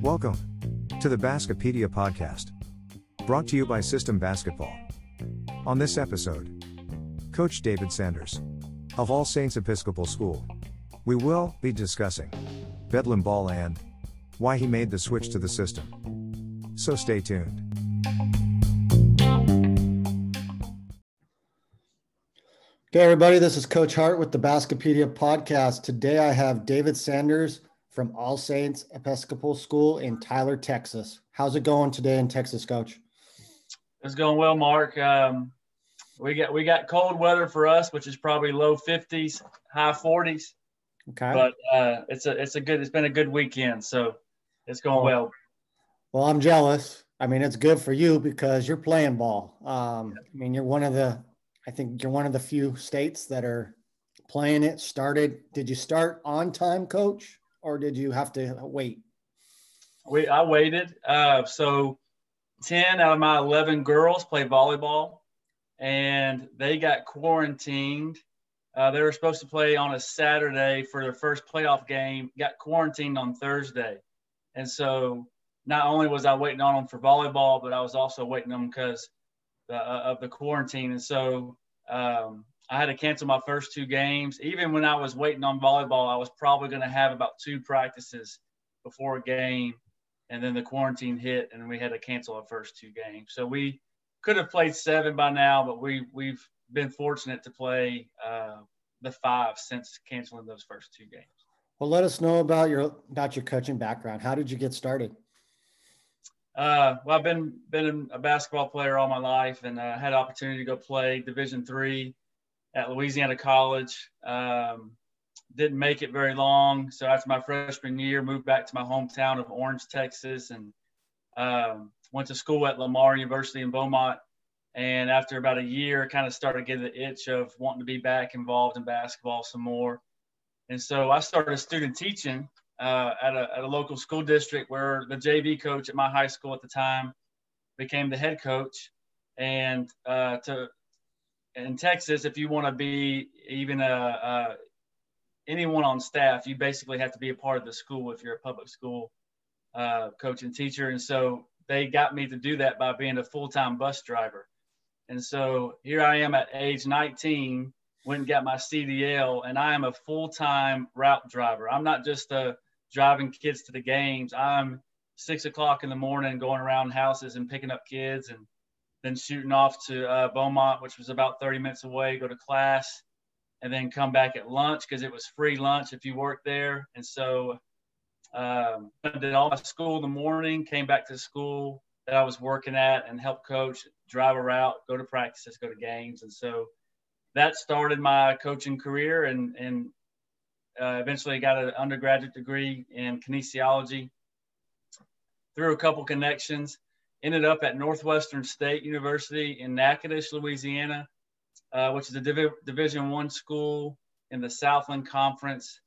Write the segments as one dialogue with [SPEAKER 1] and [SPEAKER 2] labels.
[SPEAKER 1] Welcome to the Baskipedia podcast, brought to you by System Basketball. On this episode, Coach David Sanders of All Saints Episcopal School. We will be discussing Bedlam Ball and why he made the switch to the system. So stay tuned.
[SPEAKER 2] Okay, everybody, this is Coach Hart with the Baskipedia podcast. Today I have David Sanders from All Saints Episcopal School in Tyler, Texas. How's it going today in Texas, Coach?
[SPEAKER 3] It's going well, Marc. Um, we got we got cold weather for us, which is probably low 50s, high 40s.
[SPEAKER 2] Okay.
[SPEAKER 3] But uh, it's a it's a good it's been a good weekend, so it's going well.
[SPEAKER 2] Well, I'm jealous. I mean, it's good for you because you're playing ball. Um, I mean, you're one of the I think you're one of the few states that are playing it. Started. Did you start on time, Coach? or did you have to wait?
[SPEAKER 3] We I waited. Uh, so ten out of my eleven girls play volleyball, and they got quarantined. Uh, they were supposed to play on a Saturday for their first playoff game. Got quarantined on Thursday, and so not only was I waiting on them for volleyball, but I was also waiting on them because uh, of the quarantine. And so um, I had to cancel my first two games. Even when I was waiting on volleyball, I was probably going to have about two practices before a game. And then the quarantine hit, and we had to cancel our first two games. So we could have played seven by now, but we we've been fortunate to play uh, the five since canceling those first two games.
[SPEAKER 2] Well, let us know about your about your coaching background. How did you get started?
[SPEAKER 3] Uh, well, I've been been a basketball player all my life, and uh, had opportunity to go play Division three at Louisiana College. Um, didn't make it very long. So after my freshman year, moved back to my hometown of Orange, Texas, and um, went to school at Lamar University in Beaumont. And after about a year, kind of started getting the itch of wanting to be back involved in basketball some more. And so I started student teaching uh, at, a, at a local school district where the JV coach at my high school at the time became the head coach. And uh, to in Texas, if you want to be even a, a, anyone on staff, you basically have to be a part of the school if you're a public school uh, coach and teacher. And so they got me to do that by being a full-time bus driver. And so here I am at age 19, went and got my CDL, and I am a full-time route driver. I'm not just a driving kids to the games. I'm six o'clock in the morning going around houses and picking up kids and then shooting off to uh, Beaumont, which was about 30 minutes away, go to class, and then come back at lunch because it was free lunch if you worked there. And so um, I did all my school in the morning, came back to school that I was working at and helped coach, drive a route, go to practices, go to games. And so that started my coaching career and, and uh, eventually got an undergraduate degree in kinesiology through a couple connections ended up at Northwestern State University in Natchitoches, Louisiana, uh, which is a Div- Division One school in the Southland Conference,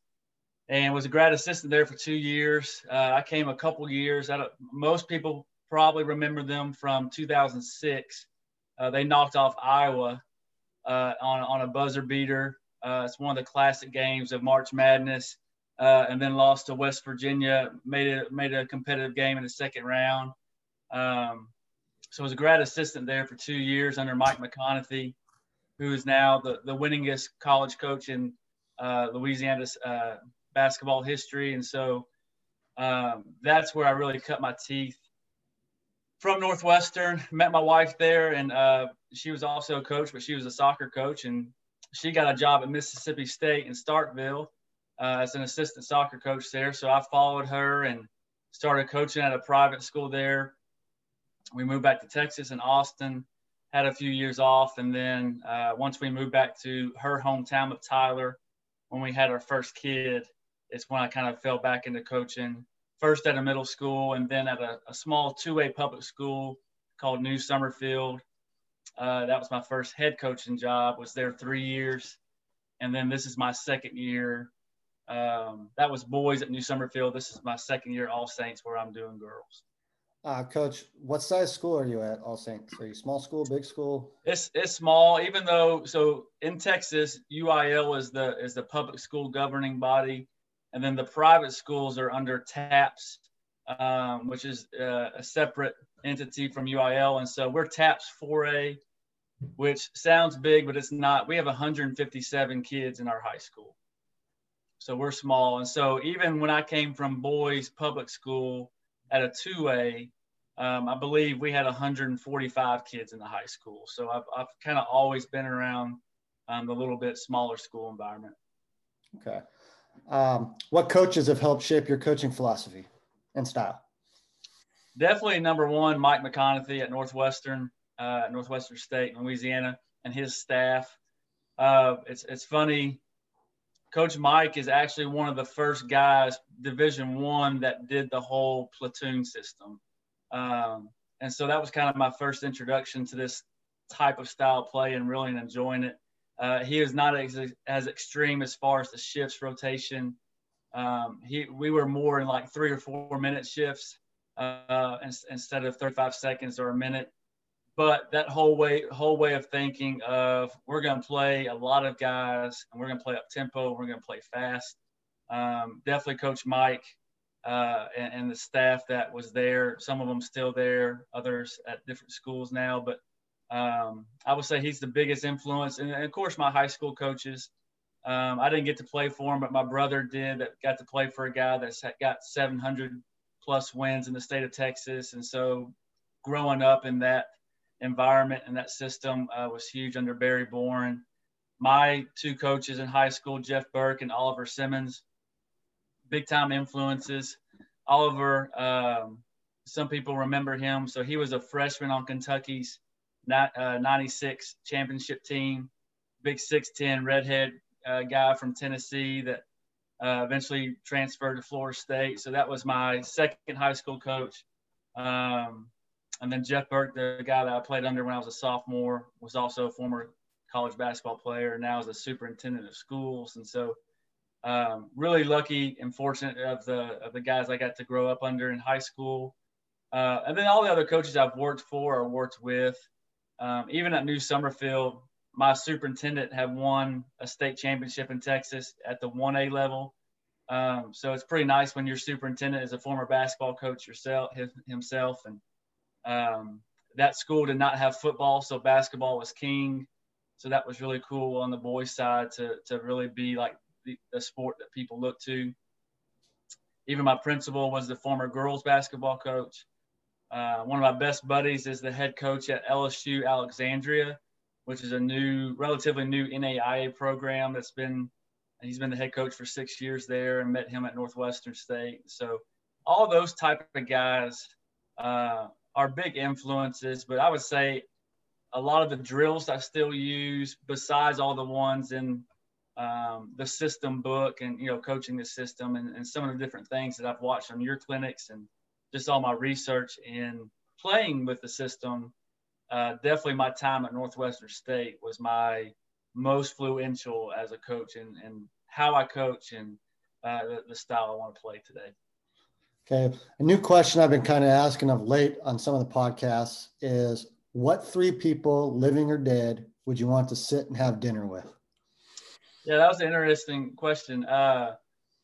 [SPEAKER 3] and was a grad assistant there for two years. Uh, I came a couple years. Out of, most people probably remember them from 2006. Uh, they knocked off Iowa uh, on on a buzzer beater. Uh, it's one of the classic games of March Madness. Uh, and then lost to West Virginia, made it made a competitive game in the second round. Um, so was a grad assistant there for two years under Mike McConathy, who is now the, the winningest college coach in uh, uh, basketball history. And so um, that's where I really cut my teeth. From Northwestern, met my wife there, and uh, she was also a coach, but she was a soccer coach, and she got a job at Mississippi State in Starkville uh, as an assistant soccer coach there. So I followed her and started coaching at a private school there we moved back to Texas and Austin, had a few years off. And then uh, once we moved back to her hometown of Tyler, when we had our first kid, it's when I kind of fell back into coaching, first at a middle school and then at a, a small two way public school called New Summerfield. Uh, that was my first head coaching job, was there three years. And then this is my second year. Um, that was boys at New Summerfield. This is my second year All Saints where I'm doing girls.
[SPEAKER 2] Uh, Coach, what size school are you at, All Saints? Are you small school, big school?
[SPEAKER 3] It's it's small, even though so in Texas, UIL is the is the public school governing body. and then the private schools are under TAPPS, um, which is uh, a separate entity from UIL. And so we're TAPPS 4A, which sounds big, but it's not. We have 157 kids in our high school. So we're small. And so even when I came from boys public school at a 2A, um, I believe we had 145 kids in the high school. So I've, I've kind of always been around um, the little bit smaller school environment.
[SPEAKER 2] Okay. Um, what coaches have helped shape your coaching philosophy and style?
[SPEAKER 3] Definitely number one, Mike McConathy at Northwestern, uh, Northwestern State, Louisiana, and his staff. Uh, it's it's funny. Coach Mike is actually one of the first guys, Division One, that did the whole platoon system, um, and so that was kind of my first introduction to this type of style play and really enjoying it. Uh, he is not as, as extreme as far as the shifts rotation. Um, he we were more in like three or four minute shifts uh, instead of 35 seconds or a minute. But that whole way whole way of thinking of we're going to play a lot of guys and we're going to play up tempo, we're going to play fast. Um, definitely, Coach Mike uh, and, and, the staff that was there. Some of them still there, others at different schools now. But um, I would say he's the biggest influence. And, and of course, my high school coaches. Um, I didn't get to play for him, but my brother did. That got to play for a guy that's got 700 plus wins in the state of Texas. And so, growing up in that environment and that system uh, was huge under Barry Bourne. My two coaches in high school, Jeff Burke and Oliver Simmons, big time influences. Oliver, um, some people remember him. So he was a freshman on Kentucky's uh, 96 championship team, big 6'10 redhead uh, guy from Tennessee that uh, eventually transferred to Florida State. So that was my second high school coach. Um, and then Jeff Burke, the guy that I played under when I was a sophomore, was also a former college basketball player. Now is a superintendent of schools. And so um, really lucky and fortunate of the of the guys I got to grow up under in high school. Uh, and then all the other coaches I've worked for or worked with. Um, even at New Summerfield, my superintendent had won a state championship in Texas at the 1A level. Um, so it's pretty nice when your superintendent is a former basketball coach yourself himself. And um, that school did not have football, so basketball was king. So that was really cool on the boys' side to to really be like the, the sport that people look to. Even my principal was the former girls basketball coach. Uh, one of my best buddies is the head coach at LSU Alexandria, which is a new, relatively new NAIA program that's been, he's been the head coach for six years there and met him at Northwestern State. So all those type of guys uh, are big influences, but I would say a lot of the drills I still use, besides all the ones in um, the system book and, you know, coaching the system and, and some of the different things that I've watched on your clinics and – just all my research in playing with the system, uh, definitely my time at Northwestern State was my most influential as a coach and, and how I coach and uh, the, the style I want to play today.
[SPEAKER 2] Okay. A new question I've been kind of asking of late on some of the podcasts is what three people, living or dead, would you want to sit and have dinner with?
[SPEAKER 3] Yeah, that was an interesting question. Uh,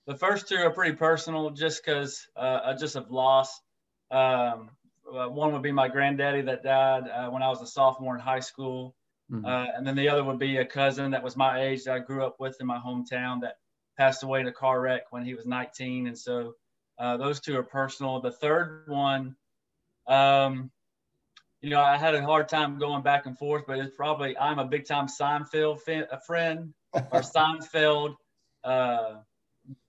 [SPEAKER 3] the first two are pretty personal just because uh, I just have lost. Um, uh, one would be my granddaddy that died uh, when I was a sophomore in high school. Mm-hmm. Uh, and then the other would be a cousin that was my age that I grew up with in my hometown that passed away in a car wreck when he was 19. And so uh, those two are personal. The third one, um, you know, I had a hard time going back and forth, but it's probably I'm a big time Seinfeld fan, a friend or Seinfeld uh,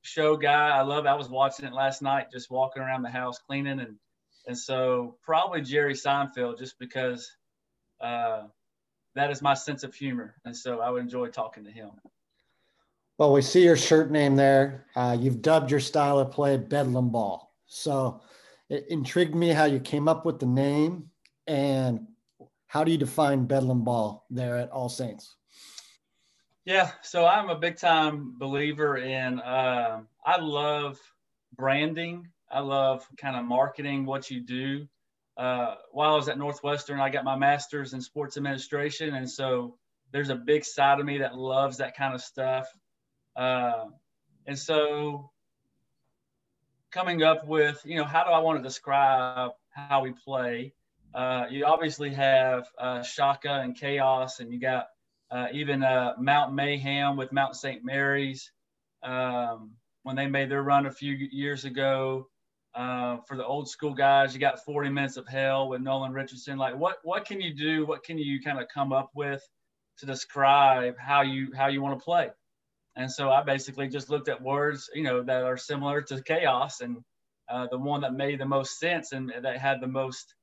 [SPEAKER 3] show guy. I love. I was watching it last night, just walking around the house cleaning, and and so probably Jerry Seinfeld, just because uh, that is my sense of humor, and so I would enjoy talking to him.
[SPEAKER 2] Well, we see your shirt name there. Uh, you've dubbed your style of play Bedlam Ball. So it intrigued me how you came up with the name and how do you define Bedlam Ball there at All Saints?
[SPEAKER 3] Yeah, so I'm a big time believer in. Uh, I love branding. I love kind of marketing what you do. Uh, while I was at Northwestern, I got my master's in sports administration, and so there's a big side of me that loves that kind of stuff. Uh, and so coming up with, you know, how do I want to describe how we play? Uh, you obviously have uh, Shaka and Chaos, and you got uh, even uh, Mount Mayhem with Mount St. Mary's um, when they made their run a few years ago. Uh, for the old school guys, you got 40 minutes of hell with Nolan Richardson. Like, what what can you do? What can you kind of come up with to describe how you how you want to play? And so I basically just looked at words, you know, that are similar to chaos, and uh, the one that made the most sense and that had the most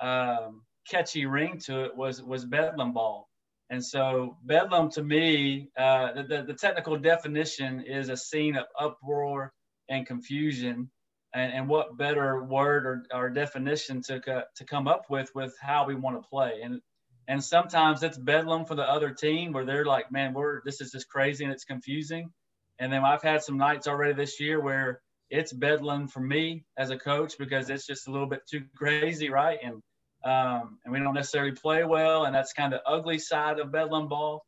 [SPEAKER 3] um, catchy ring to it was was Bedlam ball. And so Bedlam to me, uh, the, the technical definition is a scene of uproar and confusion. And, and what better word or, or definition to, to come up with with how we want to play. And and sometimes it's bedlam for the other team where they're like, man, we're this is just crazy and it's confusing. And then I've had some nights already this year where it's bedlam for me as a coach because it's just a little bit too crazy, right? And um, and we don't necessarily play well, and that's kind of the ugly side of bedlam ball.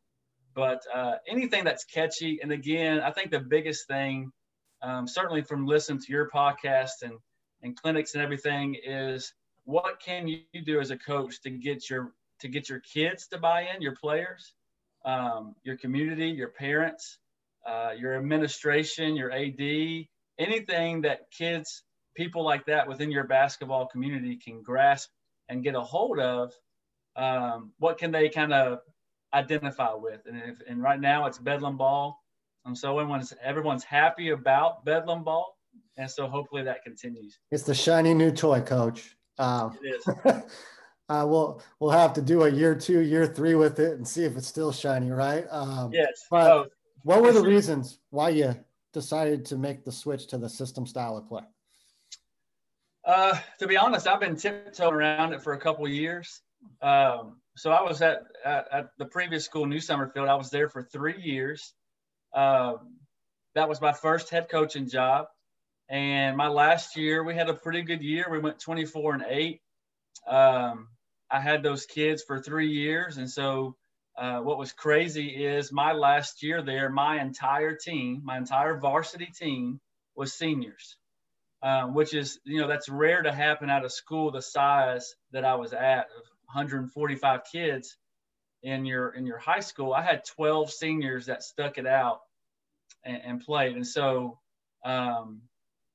[SPEAKER 3] But uh, anything that's catchy, and again, I think the biggest thing, um, certainly from listening to your podcast and and clinics and everything, is what can you do as a coach to get your to get your kids to buy in, your players, um, your community, your parents, uh, your administration, your AD, anything that kids, people like that within your basketball community can grasp and get a hold of, um, what can they kind of identify with? And, if, and right now it's Bedlam ball. And so everyone's, everyone's happy about Bedlam ball. And so hopefully that continues.
[SPEAKER 2] It's the shiny new toy, coach.
[SPEAKER 3] Um, it is.
[SPEAKER 2] uh, we'll we'll have to do a year two, year three with it and see if it's still shiny, right?
[SPEAKER 3] Um, yes.
[SPEAKER 2] But oh, what were the reasons why you decided to make the switch to the system style of play?
[SPEAKER 3] Uh, to be honest, I've been tiptoeing around it for a couple years. Um, so I was at, at, at the previous school, New Summerfield. I was there for three years. Um, that was my first head coaching job. And my last year, we had a pretty good year. We went 24 and eight. Um, I had those kids for three years. And so uh, what was crazy is my last year there, my entire team, my entire varsity team was seniors, um, which is, you know, that's rare to happen at a school the size that I was at 145 kids in your in your high school. I had 12 seniors that stuck it out and, and played. And so um,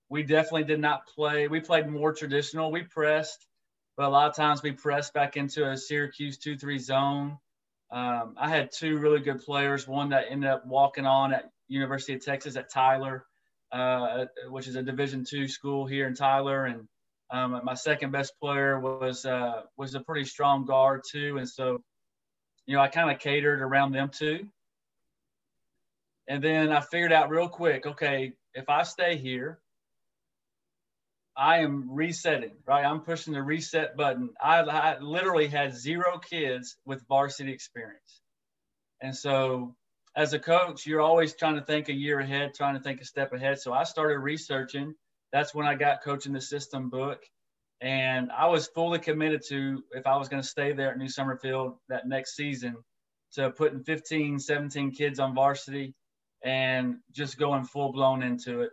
[SPEAKER 3] we definitely did not play. We played more traditional. We pressed but a lot of times we pressed back into a Syracuse 2 3 zone. Um, I had two really good players, one that ended up walking on at University of Texas at Tyler, uh, which is a Division two school here in Tyler, and um, my second best player was uh, was a pretty strong guard too, and so you know I kind of catered around them too. And then I figured out real quick, okay, if I stay here, I am resetting, right? I'm pushing the reset button. I, I, literally had zero kids with varsity experience. And so, as a coach, you're always trying to think a year ahead, trying to think a step ahead. So, I started researching. That's when I got coaching the system book. And I was fully committed to, if I was going to stay there at New Summerfield that next season, to putting 15, 17 kids on varsity and just going full blown into it.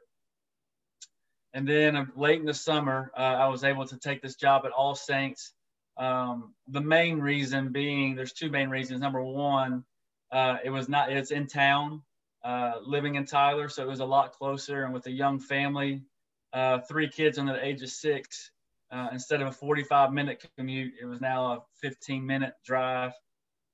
[SPEAKER 3] And then uh, late in the summer, uh, I was able to take this job at All Saints. Um, the main reason being there's two main reasons. Number one, uh, it was not, it's in town, uh, living in Tyler. So it was a lot closer. And with a young family, uh, three kids under the age of six, uh, instead of a 45 minute commute, it was now a 15 minute drive.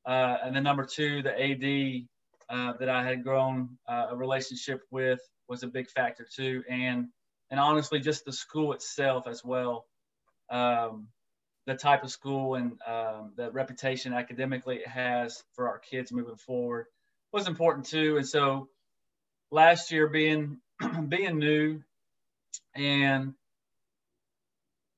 [SPEAKER 3] and then number two, the AD that I had grown a relationship with was a big factor too. And and honestly, just the school itself as well. Um, the type of school and um, the reputation academically it has for our kids moving forward was important too. And so last year being being new and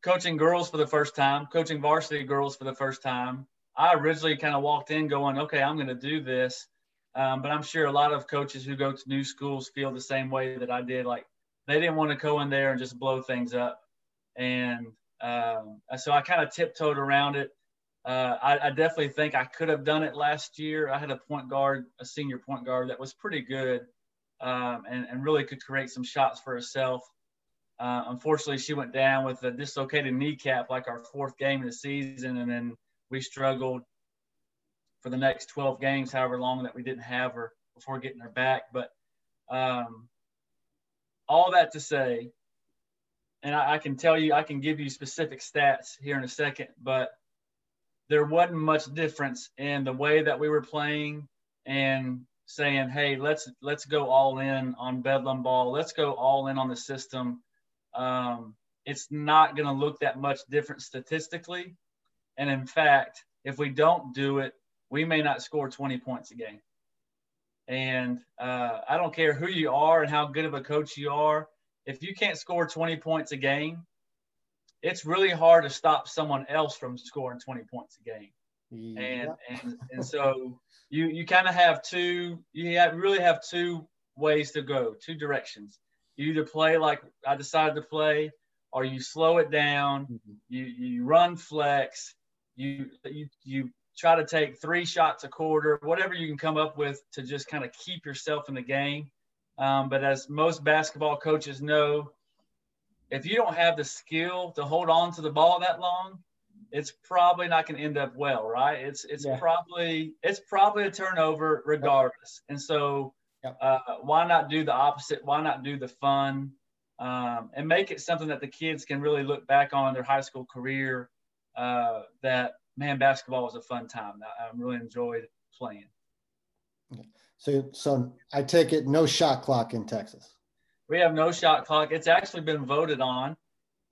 [SPEAKER 3] coaching girls for the first time, coaching varsity girls for the first time, I originally kind of walked in going, okay, I'm going to do this. Um, but I'm sure a lot of coaches who go to new schools feel the same way that I did. Like, they didn't want to go in there and just blow things up. And um, so I kind of tiptoed around it. Uh, I, I, definitely think I could have done it last year. I had a point guard, a senior point guard that was pretty good um, and, and, really could create some shots for herself. Uh, unfortunately, she went down with a dislocated kneecap, like our fourth game of the season, and then we struggled for the next 12 games, however long that we didn't have her before getting her back. But um, all that to say, and I, I, can tell you, I can give you specific stats here in a second, but there wasn't much difference in the way that we were playing and saying, "Hey, let's let's go all in on Bedlam ball. Let's go all in on the system." Um, it's not going to look that much different statistically, and in fact, if we don't do it, we may not score 20 points a game. And uh, I don't care who you are and how good of a coach you are. If you can't score 20 points a game, it's really hard to stop someone else from scoring 20 points a game. Yeah. And, and and so you you kind of have two you have, really have two ways to go, two directions. You either play like I decided to play, or you slow it down. Mm-hmm. You you run flex. You you you try to take three shots a quarter, whatever you can come up with to just kind of keep yourself in the game. Um, but as most basketball coaches know, if you don't have the skill to hold on to the ball that long, it's probably not going to end up well, right? It's it's yeah. probably it's probably a turnover regardless. And so, uh, why not do the opposite? Why not do the fun um, and make it something that the kids can really look back on in their high school career uh, that man, basketball was a fun time. I, I really enjoyed playing.
[SPEAKER 2] So, so I take it no shot clock in Texas.
[SPEAKER 3] We have no shot clock. It's actually been voted on.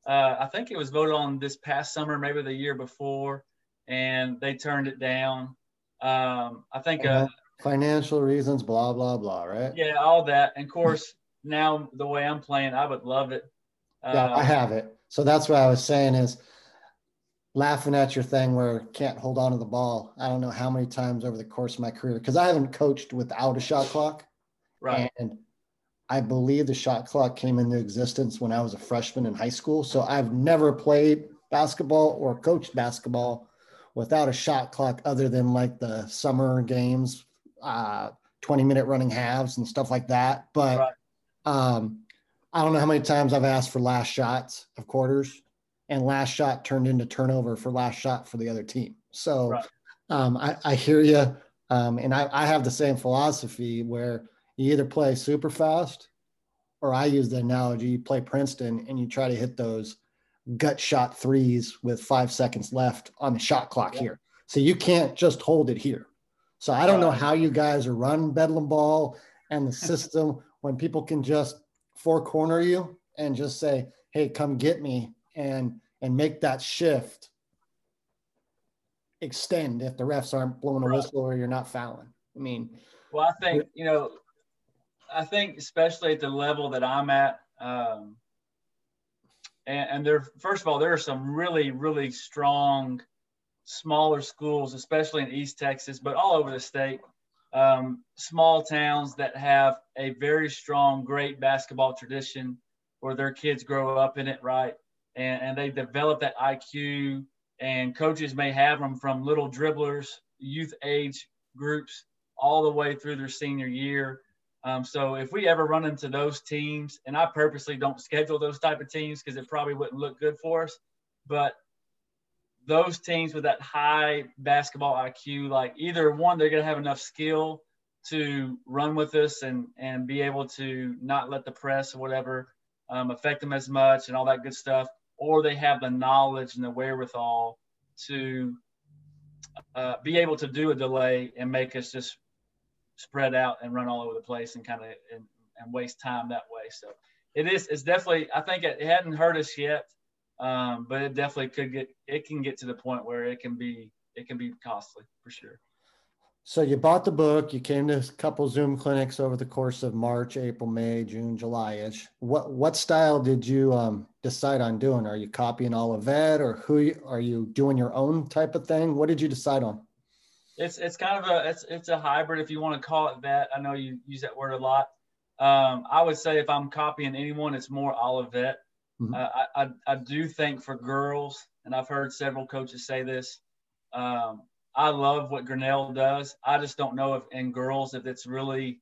[SPEAKER 3] Uh, I think it was voted on this past summer, maybe the year before, and they turned it down. Um, I think uh,
[SPEAKER 2] financial reasons, blah blah blah, right?
[SPEAKER 3] Yeah, all that. And of course, now the way I'm playing, I would love it.
[SPEAKER 2] Yeah, uh, I have it. So that's what I was saying is laughing at your thing where can't hold on to the ball. I don't know how many times over the course of my career because I haven't coached without a shot clock.
[SPEAKER 3] Right.
[SPEAKER 2] And I believe the shot clock came into existence when I was a freshman in high school. So I've never played basketball or coached basketball without a shot clock other than like the summer games, uh, 20 minute running halves and stuff like that. But right. um, I don't know how many times I've asked for last shots of quarters and last shot turned into turnover for last shot for the other team. So right. um, I, I, hear you. Um, and I, I have the same philosophy where you either play super fast or I use the analogy, you play Princeton and you try to hit those gut shot threes with five seconds left on the shot clock yeah. here. So you can't just hold it here. So I don't know how you guys are run Bedlam ball and the system when people can just four corner you and just say, hey, come get me and and make that shift extend if the refs aren't blowing a whistle or you're not fouling. I mean,
[SPEAKER 3] well, I think you know, I think especially at the level that I'm at, um, and, and there, first of all, there are some really, really strong, smaller schools, especially in East Texas, but all over the state, um, small towns that have a very strong, great basketball tradition, where their kids grow up in it, right? and, and they develop that IQ. And coaches may have them from little dribblers, youth age groups, all the way through their senior year. Um, so if we ever run into those teams, and I purposely don't schedule those type of teams because it probably wouldn't look good for us, but those teams with that high basketball IQ, like either one, they're going to have enough skill to run with us and and be able to not let the press or whatever um, affect them as much and all that good stuff or they have the knowledge and the wherewithal to uh, be able to do a delay and make us just spread out and run all over the place and kind of and, and, waste time that way. So it is it's definitely I think it, it hadn't hurt us yet, um, but it definitely could get it can get to the point where it can be it can be costly for sure.
[SPEAKER 2] So you bought the book. You came to a couple Zoom clinics over the course of March, April, May, June, July-ish. What what style did you um, decide on doing? Are you copying Olivet, or who are you doing your own type of thing? What did you decide on?
[SPEAKER 3] It's it's kind of a it's it's a hybrid if you want to call it that. I know you use that word a lot. Um, I would say if I'm copying anyone, it's more Olivet. Mm-hmm. Uh, I, I, I do think for girls, and I've heard several coaches say this. Um, I love what Grinnell does. I just don't know if in girls if it's really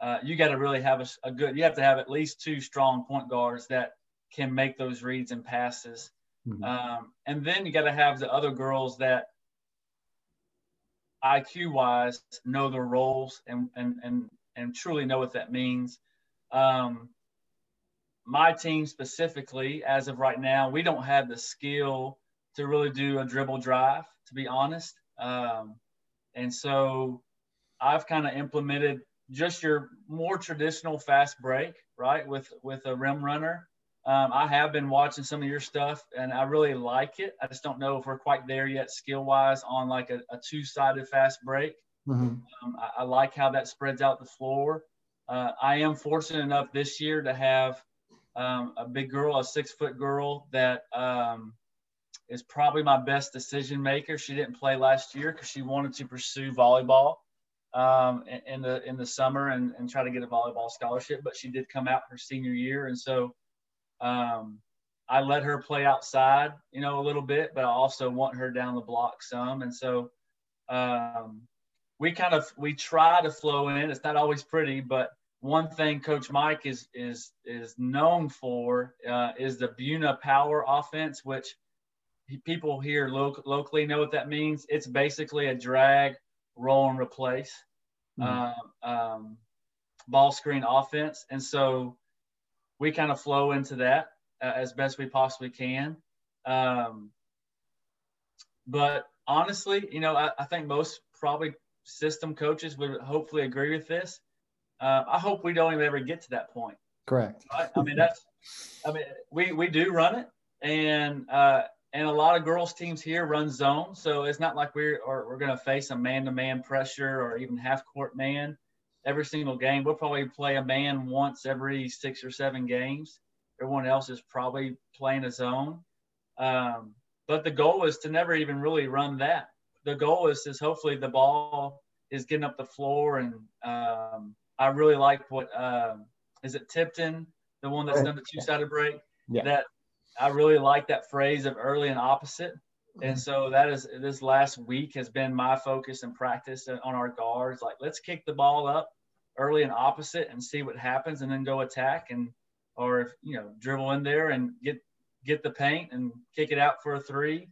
[SPEAKER 3] uh, you got to really have a, a, good. You have to have at least two strong point guards that can make those reads and passes. Mm-hmm. Um, and then you got to have the other girls that IQ wise know their roles and, and, and, and truly know what that means. Um, my team specifically, as of right now, we don't have the skill to really do a dribble drive, to be honest. Um, and so I've kind of implemented just your more traditional fast break, right, with with a rim runner. Um, I have been watching some of your stuff, and I really like it. I just don't know if we're quite there yet, skill wise, on like a, a two sided fast break. Mm-hmm. Um, I, I, like how that spreads out the floor. Uh, I am fortunate enough this year to have um, a big girl, a six foot girl that um, is probably my best decision maker. She didn't play last year because she wanted to pursue volleyball um, in, the in the summer and, and try to get a volleyball scholarship. But she did come out her senior year, and so um, I let her play outside, you know, a little bit, but I also want her down the block some, and so um, we kind of we try to flow in. It's not always pretty, but one thing Coach Mike is is is known for uh, is the Buna power offense, which people here lo- locally know what that means. It's basically a drag, roll, and replace mm-hmm. um, ball screen offense. And so we kind of flow into that uh, as best we possibly can. Um, but honestly, you know, I, I, think most probably system coaches would hopefully agree with this. Uh, I hope we don't even ever get to that point.
[SPEAKER 2] Correct.
[SPEAKER 3] Right? I mean, that's, I mean, we, we do run it and, uh, and a lot of girls teams here run zone, so it's not like we're or we're going to face a man-to-man pressure or even half-court man every single game. We'll probably play a man once every six or seven games. Everyone else is probably playing a zone. Um, but the goal is to never even really run that. The goal is is hopefully the ball is getting up the floor, and um, I really like what um, is it Tipton, the one that's done the two-sided break. Yeah. That I really like that phrase of early and opposite. And so that is this last week has been my focus and practice on our guards. Like, let's kick the ball up early and opposite and see what happens, and then go attack and or if you know dribble in there and get get the paint and kick it out for a three.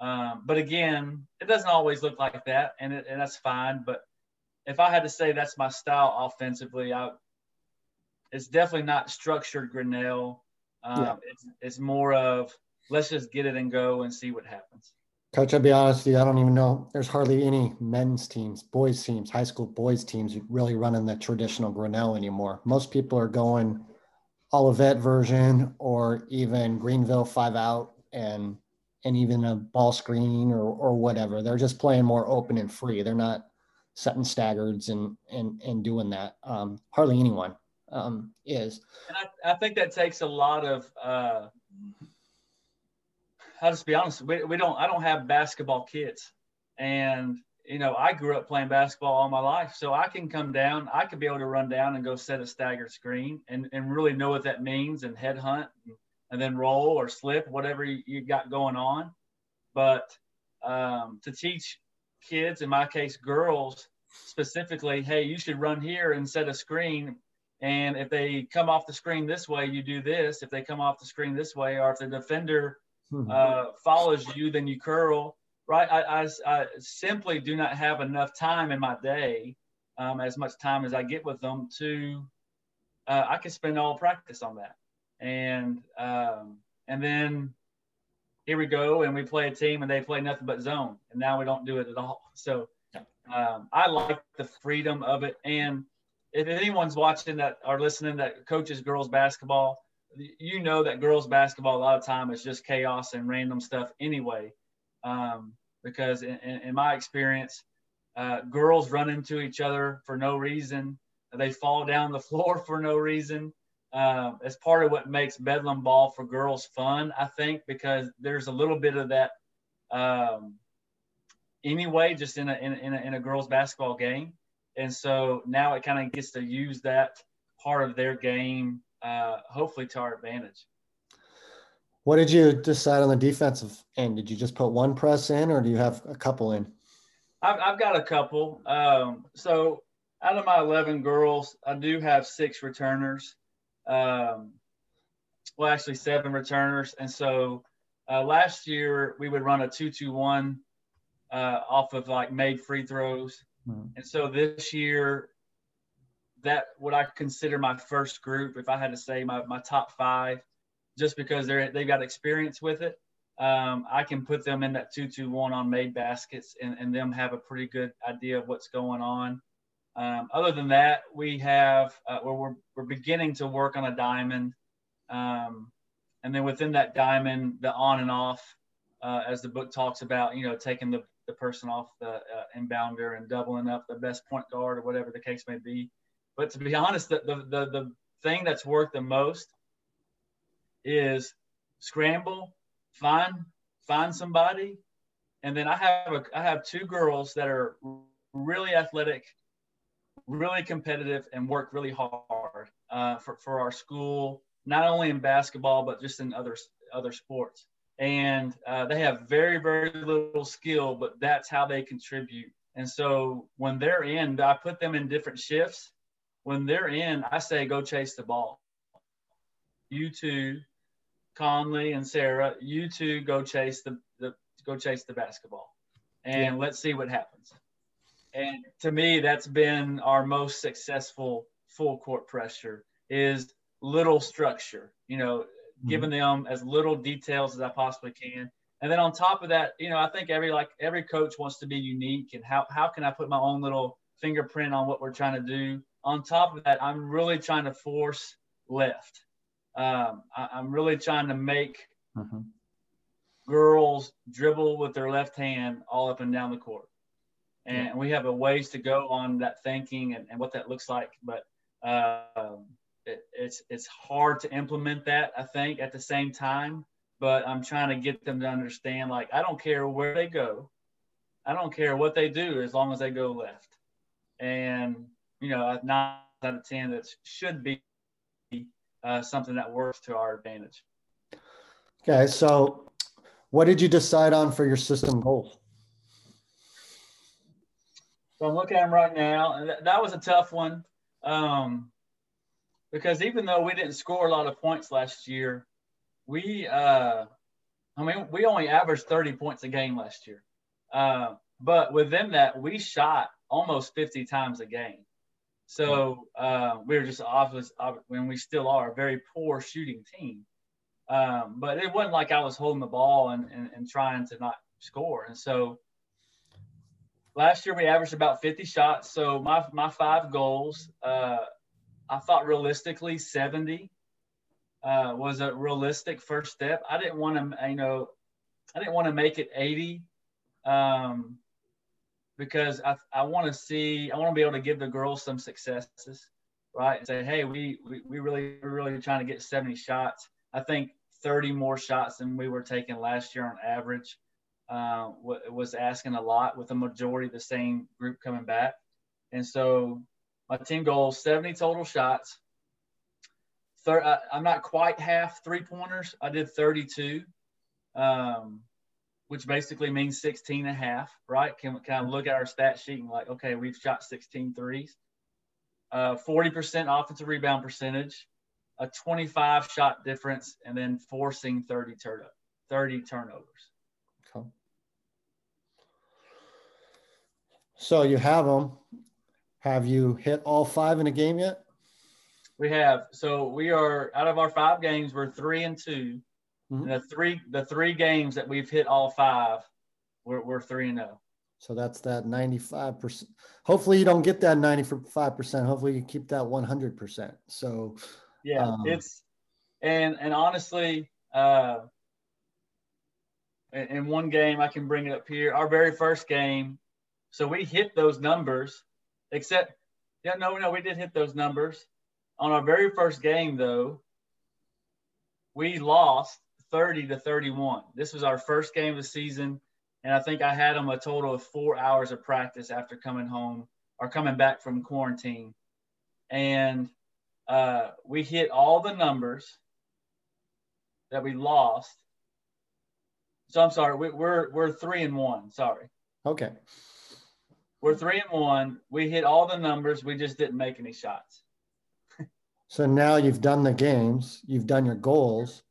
[SPEAKER 3] Um, but again, it doesn't always look like that, and, it, and that's fine. But if I had to say that's my style offensively, I, it's definitely not structured Grinnell. Um, yeah. it's, it's more of let's just get it and go and see what happens.
[SPEAKER 2] Coach, I'll be honest with you, I don't even know. There's hardly any men's teams, boys teams, high school boys teams really running the traditional Grinnell anymore. Most people are going Olivet version or even Greenville five out and and even a ball screen or or whatever. They're just playing more open and free. They're not setting staggards and and and doing that. Um, hardly anyone um, is.
[SPEAKER 3] And I, I, think that takes a lot of. Uh, I'll just be honest. We, we don't. I don't have basketball kids, and you know I grew up playing basketball all my life, so I can come down. I could be able to run down and go set a staggered screen and and really know what that means and head hunt and, and then roll or slip whatever you, you got going on. But um, to teach kids, in my case, girls specifically, hey, you should run here and set a screen and if they come off the screen this way, you do this. If they come off the screen this way, or if the defender hmm. uh, follows you, then you curl. Right? I, I, I, simply do not have enough time in my day, um, as much time as I get with them, to uh, I can spend all practice on that. And um, and then here we go, and we play a team, and they play nothing but zone, and now we don't do it at all. So um, I like the freedom of it, and if anyone's watching that or listening that coaches girls basketball, you know that girls basketball a lot of time is just chaos and random stuff anyway. Um, because in, in, my experience, uh, girls run into each other for no reason. They fall down the floor for no reason. Uh, it's part of what makes Bedlam ball for girls fun, I think, because there's a little bit of that um, anyway, just in a, in a, in a girls basketball game. And so now it kind of gets to use that part of their game, uh, hopefully to our advantage.
[SPEAKER 2] What did you decide on the defensive end? Did you just put one press in, or do you have a couple in?
[SPEAKER 3] I've, I've got a couple. Um, so out of my 11 girls, I do have six returners. Um, well, actually seven returners. And so uh, last year we would run a two-two-one uh, off of like made free throws. Mm-hmm. And so this year, that what I consider my first group, if I had to say my, my top five, just because they're they've got experience with it, um, I can put them in that two-two-one on made baskets and, and them have a pretty good idea of what's going on. Um, other than that, we have uh, we're we're beginning to work on a diamond, um, and then within that diamond, the on and off, uh, as the book talks about, you know, taking the, the person off the uh, inbounder and doubling up the best point guard or whatever the case may be. But to be honest, the the the, the thing that's worked the most is scramble, find find somebody, and then I have a I have two girls that are really athletic really competitive and work really hard uh, for, for our school, not only in basketball, but just in other, other sports. And uh, they have very, very little skill, but that's how they contribute. And so when they're in, I put them in different shifts. When they're in, I say, go chase the ball. You two, Conley and Sarah, you two go chase the, the go chase the basketball, and yeah. let's see what happens. And to me, that's been our most successful full court pressure is little structure, you know. Giving them as little details as I possibly can. And then on top of that, you know, I think every like every coach wants to be unique and how how can I put my own little fingerprint on what we're trying to do. On top of that, I'm really trying to force left. Um, I, am really trying to make mm-hmm. girls dribble with their left hand all up and down the court and yeah. we have a ways to go on that thinking and, and what that looks like but um, it, it's it's hard to implement that i think at the same time but i'm trying to get them to understand like i don't care where they go. I don't care what they do as long as they go left. And you know nine out of ten that should be uh, something that works to our advantage.
[SPEAKER 2] Okay so what did you decide on for your system goals?
[SPEAKER 3] So I'm looking at them right now, and th- that was a tough one. Um, because even though we didn't score a lot of points last year, we, uh, I mean, we only averaged 30 points a game last year. Uh, but within that, we shot almost 50 times a game. So uh, we were just obviously, when we still are, a very poor shooting team. Um, but it wasn't like I was holding the ball and, and, and trying to not score. And so last year we averaged about 50 shots. So my my five goals, uh, I thought realistically 70 uh, was a realistic first step. I didn't want to, you know, I didn't want to make it 80 um, because I, I want to see, I want to be able to give the girls some successes, right? And say, hey, we, we, we really, we're really trying to get 70 shots. I think 30 more shots than we were taking last year on average uh, was asking a lot with the majority of the same group coming back. And so my team goals, 70 total shots. I, I'm not quite half three pointers. I did 32, um, which basically means 16 and a half, right? Can we kind of look at our stat sheet and like, okay, we've shot 16 threes. Uh, 40% offensive rebound percentage, a 25 shot difference, and then forcing 30, tur- 30 turnovers. Okay.
[SPEAKER 2] So you have them. Have you hit all five in a game yet?
[SPEAKER 3] We have. So we are out of our five games, we're three and 2 mm-hmm. and the three the three games that we've hit all five, we're, we're three and zero. Oh.
[SPEAKER 2] So that's that ninety five percent. Hopefully you don't get that ninety five percent. Hopefully you keep that one hundred percent. So
[SPEAKER 3] yeah, um, it's and and honestly, uh, in, in one game I can bring it up here. Our very first game, so we hit those numbers, except, yeah, no, no, we did hit those numbers. On our very first game, though, we lost 30 to 31. This was our first game of the season. And I think I had them a total of four hours of practice after coming home or coming back from quarantine. And uh, we hit all the numbers that we lost. So I'm sorry, we, we're we're three and one. Sorry.
[SPEAKER 2] Okay.
[SPEAKER 3] We're three and one. We hit all the numbers. We just didn't make any shots.
[SPEAKER 2] So now you've done the games, you've done your goals.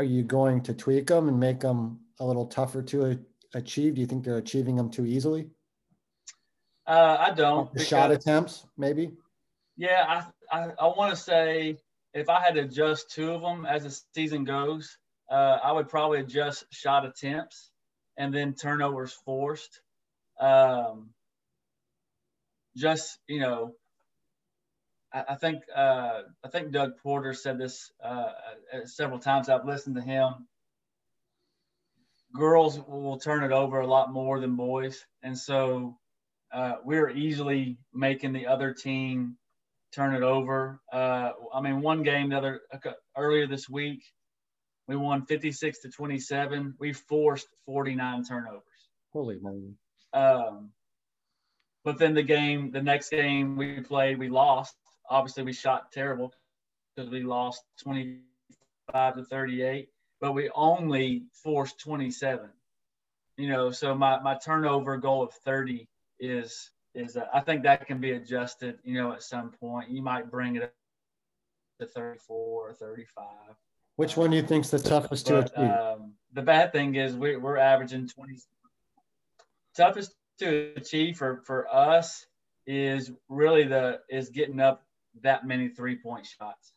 [SPEAKER 2] Are you going to tweak them and make them a little tougher to achieve? Do you think they're achieving them too easily?
[SPEAKER 3] Uh, I don't.
[SPEAKER 2] The shot attempts, maybe.
[SPEAKER 3] Yeah, I I, I want to say if I had to adjust two of them as the season goes, uh, I would probably adjust shot attempts and then turnovers forced. Um, just you know, I, I think uh, I think Doug Porter said this uh, several times. I've listened to him. Girls will turn it over a lot more than boys, and so uh, we're easily making the other team turn it over. Uh, I mean, one game the other earlier this week, we won 56 to 27. We forced 49 turnovers.
[SPEAKER 2] Holy moly!
[SPEAKER 3] Um, but then the game, the next game we played, we lost. Obviously, we shot terrible because we lost 25 to 38. But we only forced 27. You know, so my my turnover goal of 30 is is uh, I think that can be adjusted. You know, at some point you might bring it up to 34 or 35.
[SPEAKER 2] Which one do you think's the toughest but, to achieve?
[SPEAKER 3] Um, the bad thing is we, we're averaging 20. Toughest to achieve for for us is really the is getting up that many three point shots.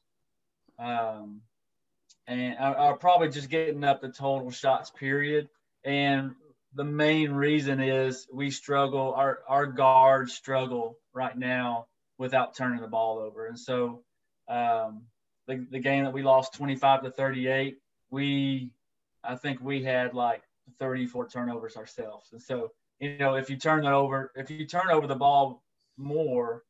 [SPEAKER 3] Um, and I, I'll probably just getting up the total shots period. And the main reason is we struggle, our, our guards struggle right now without turning the ball over. And so um, the, the game that we lost 25 to 38, we, I think we had like 34 turnovers ourselves. And so, you know, if you turn it over, if you turn over the ball more,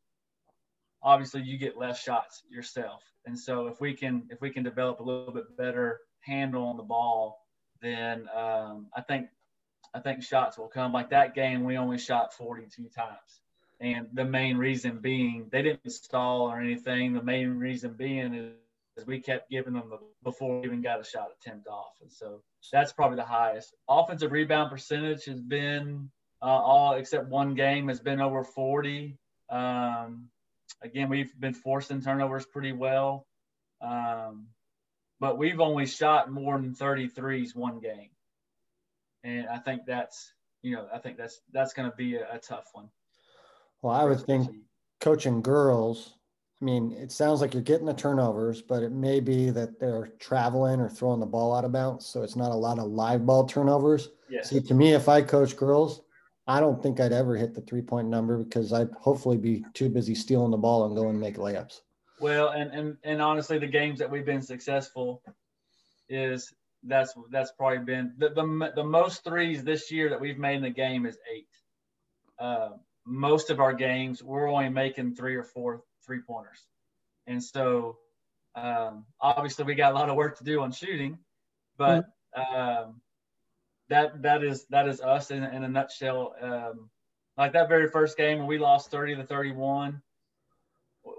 [SPEAKER 3] obviously you get less shots yourself. And so if we can, if we can develop a little bit better handle on the ball, then um, I think I think shots will come. Like that game, we only shot 42 times. And the main reason being, they didn't stall or anything. The main reason being is, is we kept giving them the, before we even got a shot attempt off. And so that's probably the highest. Offensive rebound percentage has been uh, all except one game has been over 40. Um, again, we've been forcing turnovers pretty well. Um, but we've only shot more than 33s one game and I think that's you know I think that's that's going to be a, a, tough one.
[SPEAKER 2] Well, I would think coaching girls. I mean, it sounds like you're getting the turnovers, but it may be that they're traveling or throwing the ball out of bounds, so it's not a lot of live ball turnovers.
[SPEAKER 3] Yes.
[SPEAKER 2] See, to me, if I coach girls, I don't think I'd ever hit the three point number because I'd hopefully be too busy stealing the ball and going and make layups.
[SPEAKER 3] Well, and and and honestly, the games that we've been successful is that's that's probably been the, the, the most threes this year that we've made in the game is eight. Uh, most of our games we're only making three or four three pointers, and so um, obviously we got a lot of work to do on shooting, but um, that that is that is us in, in a nutshell. Um, like that very first game we lost 30 to 31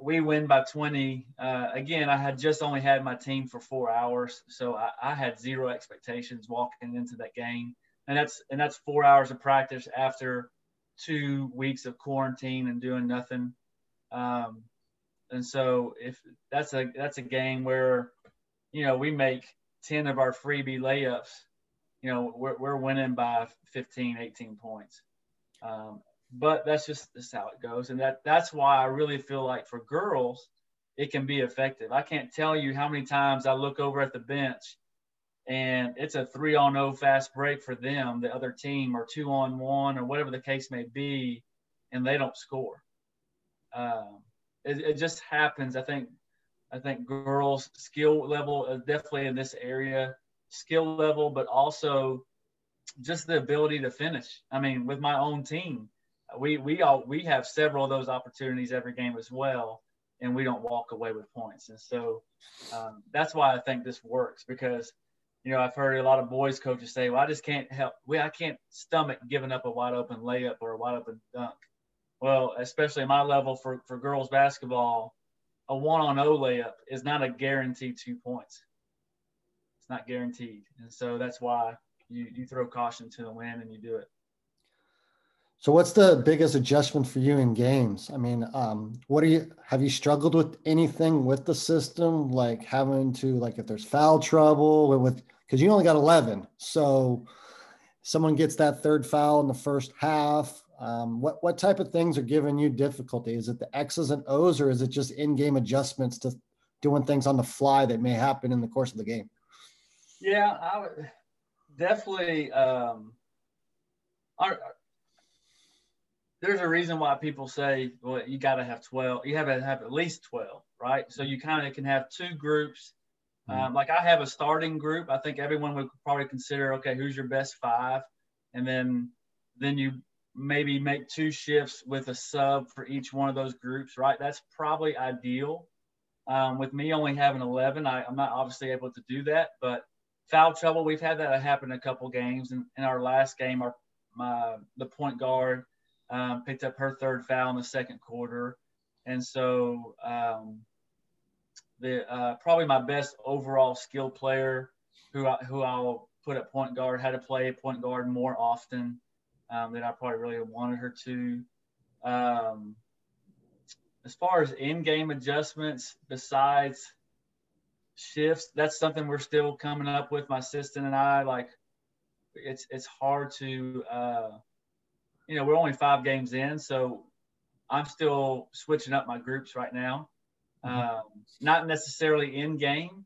[SPEAKER 3] we win by 20. Uh, again, I had just only had my team for four hours, so I, I, had zero expectations walking into that game, and that's and that's four hours of practice after two weeks of quarantine and doing nothing. Um, and so if that's a that's a game where, you know, we make 10 of our freebie layups, you know, we're, we're winning by 15, 18 points. Um, but that's just that's how it goes, and that that's why I really feel like for girls it can be effective. I can't tell you how many times I look over at the bench and it's a three on no fast break for them, the other team, or two on one, or whatever the case may be, and they don't score. Um, it, it, just happens. I think I think girls' skill level is definitely in this area, skill level, but also just the ability to finish. I mean, with my own team, we we all we have several of those opportunities every game as well, and we don't walk away with points. And so um, that's why I think this works because you know I've heard a lot of boys coaches say, "Well, I just can't help. We I can't stomach giving up a wide open layup or a wide open dunk." Well, especially my level for for girls basketball, a one on O layup is not a guaranteed two points. Not guaranteed, and so that's why you you throw caution to the wind and you do it.
[SPEAKER 2] So what's the biggest adjustment for you in games? I mean, um, what are you have you struggled with anything with the system, like having to like if there's foul trouble with because you only got 11, so someone gets that third foul in the first half. Um, what what type of things are giving you difficulty? Is it the X's and O's, or is it just in-game adjustments to doing things on the fly that may happen in the course of the game?
[SPEAKER 3] Yeah, I would definitely. Um, our, there's a reason why people say, well, you got to have 12. You have to have at least 12, right? So you kind of can have two groups. Mm-hmm. Um, like I have a starting group. I think everyone would probably consider, okay, who's your best five, and then then you maybe make two shifts with a sub for each one of those groups, right? That's probably ideal. Um, with me only having 11, I, am not obviously able to do that, but foul trouble, we've had that happen a couple games. And in our last game, our my the point guard um, picked up her third foul in the second quarter, and so um, the uh, probably my best overall skill player, who I, who I'll put at point guard, had to play point guard more often um, than I probably really wanted her to. Um, as far as in-game adjustments, besides shifts, that's something we're still coming up with. My assistant and I, like, it's it's hard to, uh, you know, we're only five games in, so I'm still switching up my groups right now. Mm-hmm. Um, not necessarily in game,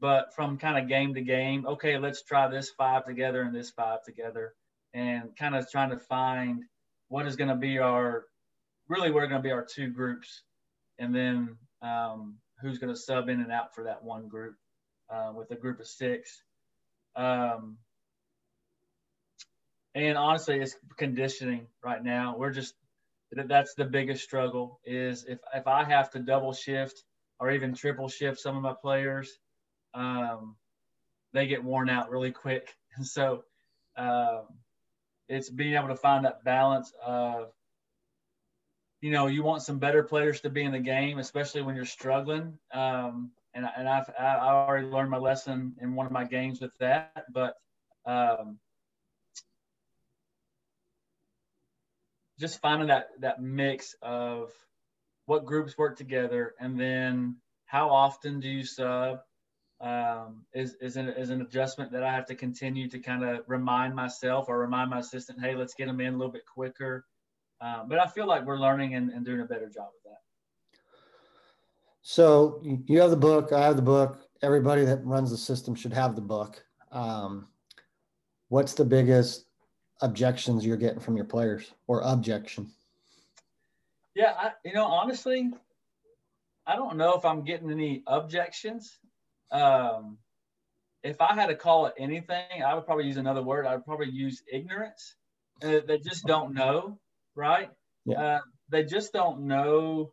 [SPEAKER 3] but from kind of game to game. Okay, let's try this five together and this five together and kind of trying to find what is going to be our really what are going to be our two groups and then um, who's going to sub in and out for that one group uh, with a group of six. Um, and honestly it's conditioning right now. We're just that's the biggest struggle is if, if i have to double shift or even triple shift some of my players um, they get worn out really quick. And so um, it's being able to find that balance of you know you want some better players to be in the game especially when you're struggling um, and, and I've, I already learned my lesson in one of my games with that but um, just finding that that mix of what groups work together and then how often do you sub um, is is an, is an adjustment that I have to continue to kind of remind myself or remind my assistant, hey, let's get them in a little bit quicker. Uh, but I feel like we're learning and, and doing a better job of that.
[SPEAKER 2] So you have the book. I have the book. Everybody that runs the system should have the book. Um, what's the biggest objections you're getting from your players or objection?
[SPEAKER 3] Yeah, I, you know, honestly, I don't know if I'm getting any objections um, if I had to call it anything, I would probably use another word. I would probably use ignorance. Uh, they just don't know, right? Yeah. Uh, they just don't know.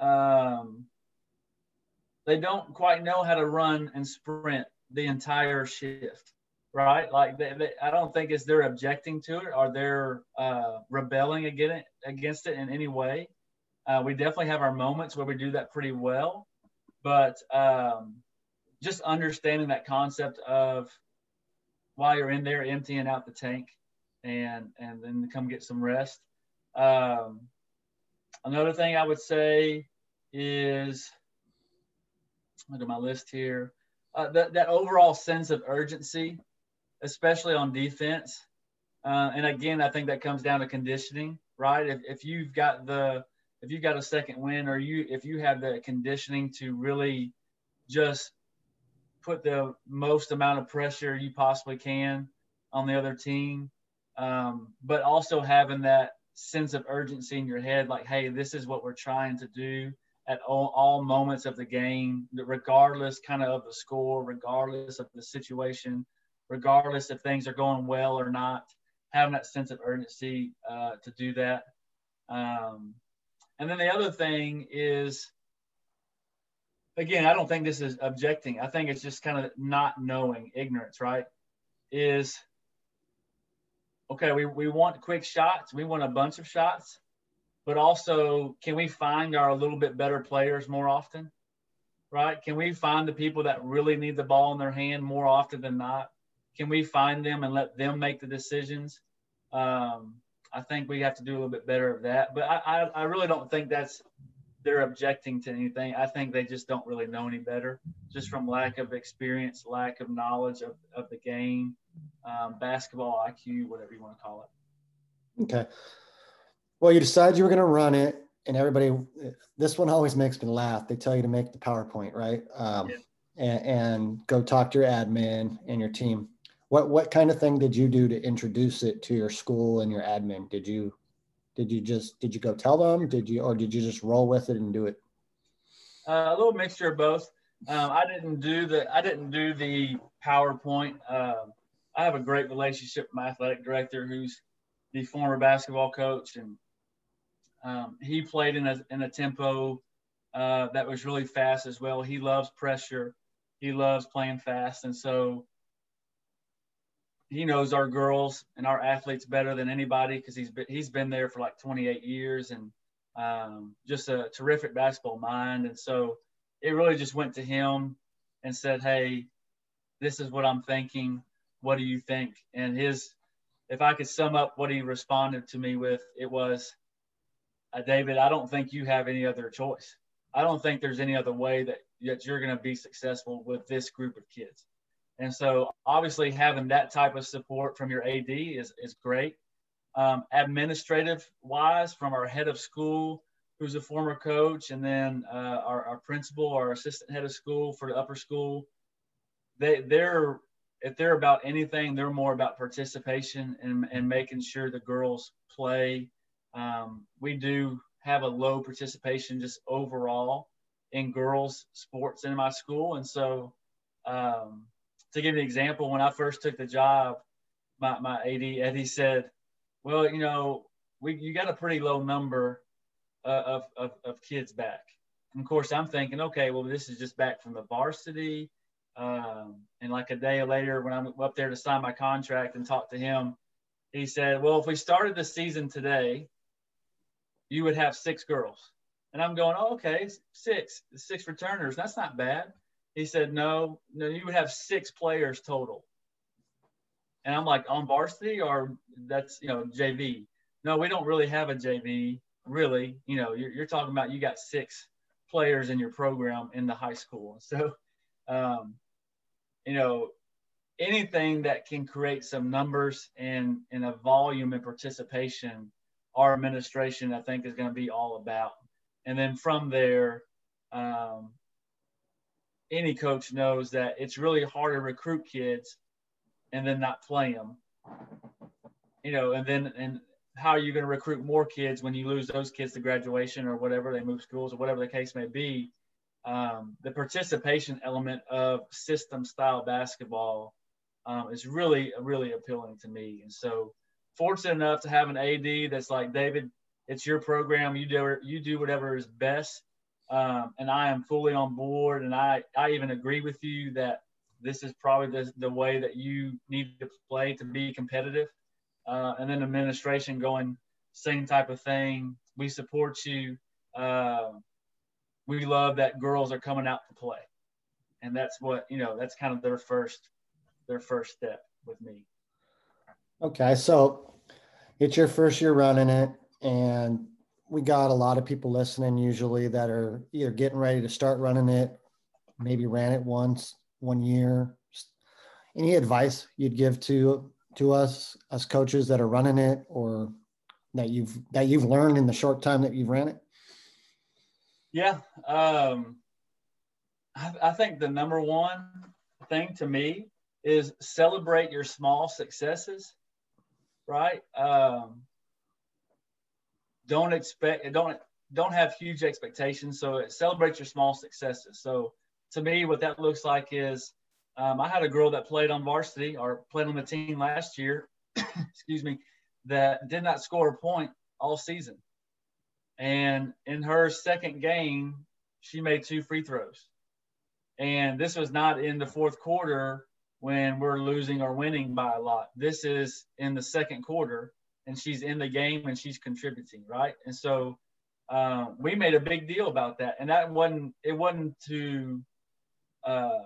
[SPEAKER 3] Um, they don't quite know how to run and sprint the entire shift, right? Like they, they, I don't think it's they're objecting to it or they're uh, rebelling against it, against it in any way. Uh, we definitely have our moments where we do that pretty well, but um, just understanding that concept of while you're in there emptying out the tank and and then come get some rest. Um, another thing I would say is look at my list here. Uh, that, that overall sense of urgency, especially on defense. Uh, and again, I think that comes down to conditioning, right? If, if you've got the if you've got a second win or you if you have the conditioning to really just put the most amount of pressure you possibly can on the other team, um, but also having that sense of urgency in your head, like, hey, this is what we're trying to do at all, all moments of the game, regardless kind of of the score, regardless of the situation, regardless if things are going well or not, having that sense of urgency uh, to do that. Um, and then the other thing is again, I don't think this is objecting. I think it's just kind of not knowing, ignorance, right? Is okay, we, we want quick shots, we want a bunch of shots, but also can we find our little bit better players more often? Right? Can we find the people that really need the ball in their hand more often than not? Can we find them and let them make the decisions? Um, I think we have to do a little bit better of that. But I, I, I really don't think that's they're objecting to anything. I think they just don't really know any better, just from lack of experience, lack of knowledge of, of the game, um, basketball IQ, whatever you want to call it.
[SPEAKER 2] Okay. Well, you decided you were going to run it, and everybody, this one always makes me laugh. They tell you to make the PowerPoint, right? Um, yeah. and, and go talk to your admin and your team. What what kind of thing did you do to introduce it to your school and your admin? Did you did you just did you go tell them? Did you or did you just roll with it and do it?
[SPEAKER 3] Uh, a little mixture of both. Um, I didn't do the I didn't do the PowerPoint. Um, I have a great relationship with my athletic director, who's the former basketball coach, and um, he played in a in a tempo uh, that was really fast as well. He loves pressure. He loves playing fast, and so he knows our girls and our athletes better than anybody because he's been, he's been there for like 28 years and um, just a terrific basketball mind. And so it really just went to him and said, "Hey, this is what I'm thinking. What do you think?" And his, if I could sum up what he responded to me with, it was, uh, "David, I don't think you have any other choice. I don't think there's any other way that that you're going to be successful with this group of kids." And so obviously having that type of support from your AD is, is great. Um, administrative wise, from our head of school, who's a former coach, and then uh, our, our principal, our assistant head of school for the upper school, they, they're, if they're about anything, they're more about participation and, and making sure the girls play. Um, we do have a low participation just overall in girls sports in my school. And so um, to give you an example, when I first took the job, my, my AD Eddie said, well, you know, we, you got a pretty low number uh, of, of, of kids back. And of course, I'm thinking, okay, well, this is just back from the varsity. Um, and like a day later, when I'm up there to sign my contract and talk to him, he said, well, if we started the season today, you would have six girls. And I'm going, oh, okay, six, six returners. That's not bad. He said, no, no, you would have six players total. And I'm like, on varsity or that's, you know, JV. No, we don't really have a JV, really. You know, you're, you're talking about you got six players in your program in the high school. So, um, you know, anything that can create some numbers and, and a volume and participation, our administration, I think, is going to be all about. And then from there, um, any coach knows that it's really hard to recruit kids and then not play them. You know, and then and how are you going to recruit more kids when you lose those kids to graduation or whatever they move schools or whatever the case may be? Um, the participation element of system style basketball um, is really really appealing to me. And so, fortunate enough to have an AD that's like David. It's your program. You do you do whatever is best um, and I am fully on board. And I, I even agree with you that this is probably the, the way that you need to play to be competitive. Uh, and then administration going same type of thing. We support you. Uh, we love that girls are coming out to play, and that's what you know. That's kind of their first their first step with me.
[SPEAKER 2] Okay, so it's your first year running it, and we got a lot of people listening usually that are either getting ready to start running it, maybe ran it once one year. Any advice you'd give to to us as coaches that are running it or that you've that you've learned in the short time that you've ran it?
[SPEAKER 3] Yeah, um, I, I think the number one thing to me is celebrate your small successes. Right. Um, don't expect don't don't have huge expectations. So celebrate your small successes. So to me, what that looks like is um, I had a girl that played on varsity or played on the team last year, excuse me, that did not score a point all season. And in her second game, she made two free throws. And this was not in the fourth quarter when we're losing or winning by a lot. This is in the second quarter and she's in the game and she's contributing, right? And so uh, we made a big deal about that, and that wasn't it wasn't to uh,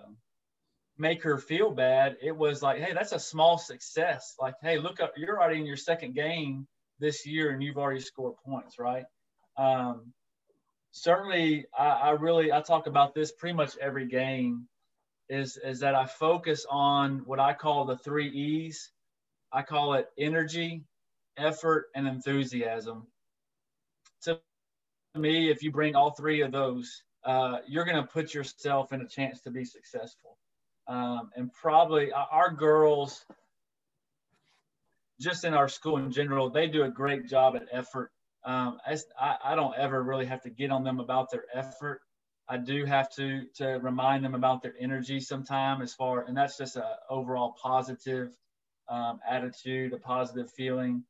[SPEAKER 3] make her feel bad. It was like, hey, that's a small success. Like, hey, look up, you're already in your second game this year and you've already scored points, right? Um, certainly, I, I really I talk about this pretty much every game. Is is that I focus on what I call the three E's. I call it energy, effort, and enthusiasm. To me, if you bring all three of those, uh, you're going to put yourself in a chance to be successful. Um, and probably our girls, just in our school in general, they do a great job at effort. Um, I, I don't ever really have to get on them about their effort. I do have to to remind them about their energy sometime, as far and that's just a overall positive um, attitude, a positive feeling,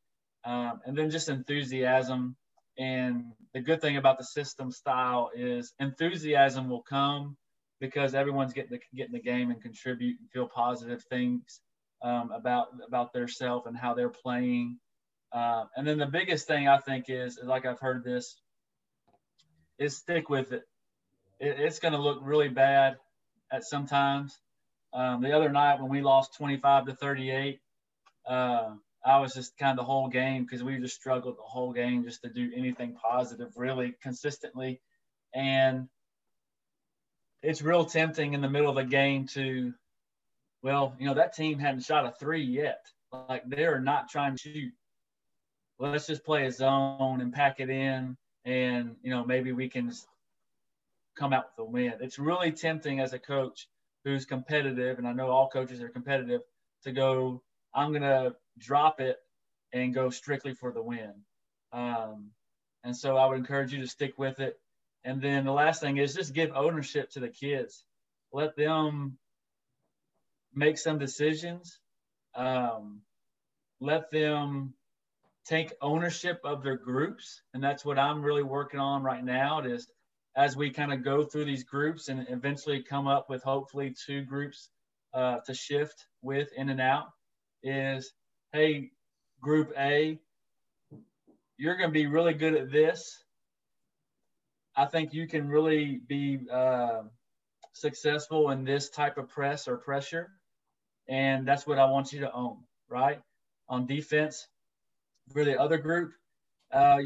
[SPEAKER 3] um, and then just enthusiasm. And the good thing about the system style is enthusiasm will come because everyone's getting the getting the game and contribute and feel positive things um, about about their self and how they're playing. Uh, and then the biggest thing I think is, like I've heard this, is stick with it. it it's going to look really bad at sometimes. Um, the other night when we lost 25 to 38, uh, I was just kind of the whole game because we just struggled the whole game just to do anything positive really consistently. And it's real tempting in the middle of the game to, well, you know, that team hadn't shot a three yet. Like they're not trying to shoot. Let's just play a zone and pack it in, and you know maybe we can come out with a win. It's really tempting as a coach who's competitive, and I know all coaches are competitive, to go, I'm gonna drop it and go strictly for the win. Um, and so I would encourage you to stick with it. And then the last thing is just give ownership to the kids. Let them make some decisions. Um, let them take ownership of their groups. And that's what I'm really working on right now is as we kind of go through these groups and eventually come up with hopefully two groups uh, to shift with in and out is, hey, group A, you're going to be really good at this I think you can really be uh, successful in this type of press or pressure. And that's what I want you to own, right? On defense, for the other group, uh,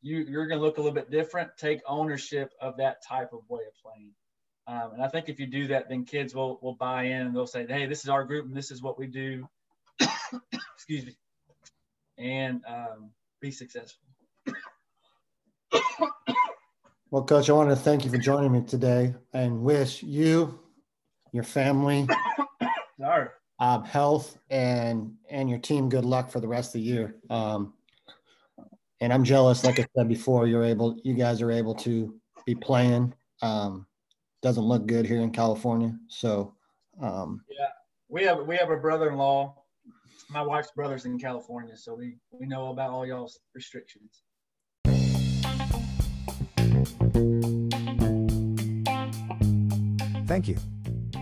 [SPEAKER 3] you, you're going to look a little bit different. Take ownership of that type of way of playing. Um, and I think if you do that, then kids will, will buy in and they'll say, hey, this is our group and this is what we do. Excuse me. And um, be successful.
[SPEAKER 2] Well, Coach, I want to thank you for joining me today and wish you, your family, um, health, and and your team good luck for the rest of the year. Um, and I'm jealous, like I said before, you're able, you guys are able to be playing. Um, doesn't look good here in California, so um,
[SPEAKER 3] yeah, we have we have a brother-in-law. My wife's brother's in California, so we we know about all y'all's restrictions.
[SPEAKER 1] Thank you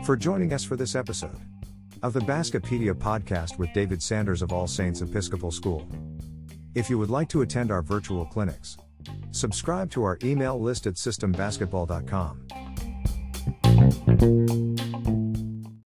[SPEAKER 1] for joining us for this episode of the Baskipedia podcast with David Sanders of All Saints Episcopal School. If you would like to attend our virtual clinics, subscribe to our email list at systembasketball.com.